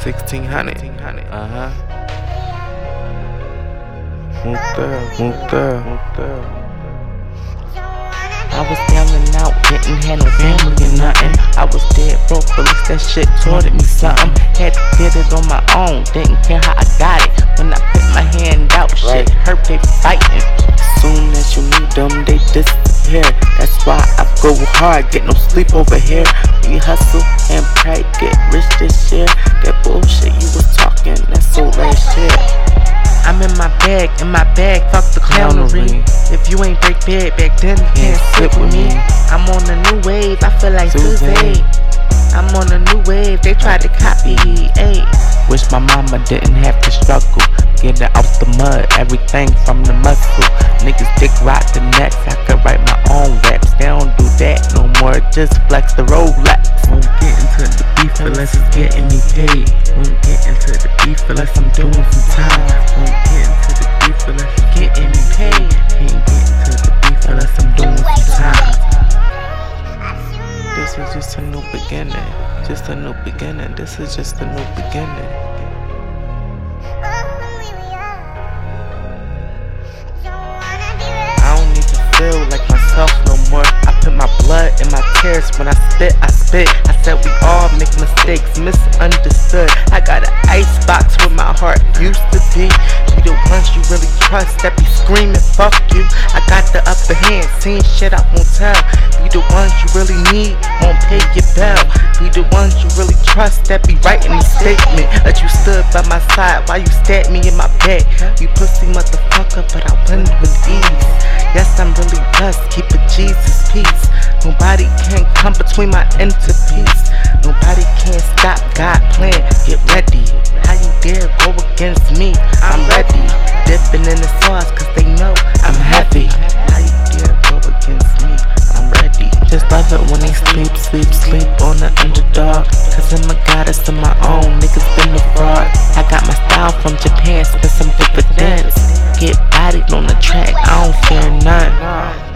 Sixteen hundred. Uh huh. Moved moved moved I was down and out, didn't have no family or nothing. I was dead broke, but at least that shit taught me something. Had to get it on my own, didn't care how I got it. When I put my hand out, shit hurt, they fighting. Soon as you need them, they disappear. That's why I go hard, get no sleep over here. We hustle and pray, get rich this year. That bullshit you was talking, that's so last year. I'm in my bag, in my bag, fuck the clownery. If you ain't break bed back then, you can't sit with me. I'm on a new wave, I feel like Susie. I'm on a new wave, they tried to copy, ayy. Wish my mama didn't have to struggle. Get it out the mud, everything from the muscle. Niggas dick rock the next, I could write my own raps. They don't do that no more, just flex the Rolex. Won't get into the beef unless it's getting me paid. Won't get into the beef unless I'm doing some time. Won't get into the beef unless is just a new beginning. Just a new beginning. This is just a new beginning. I don't need to feel like myself no more. I put my blood in my tears when I spit, I spit. I said we all make mistakes, misunderstood. I got an ice box where my heart used to be. Be the ones you really trust that be screaming, fuck you. I got the upper hand, seeing shit I won't tell. The ones you really need, won't pay your bill. Be the ones you really trust that be writing the statement. That you stood by my side while you stabbed me in my bed. You pussy motherfucker, but I win with ease. Yes, I'm really blessed, keep it Jesus peace. Nobody can come between my end peace. Nobody can stop God plan. Get ready. How you dare go against me? I'm ready. Dipping in the sauce cause they know I'm heavy. Sleep, sleep, sleep on the underdog. Cause I'm a goddess of my own. Niggas been the fraud. I got my style from Japan, spend some dividends. Get bodied on the track, I don't fear none.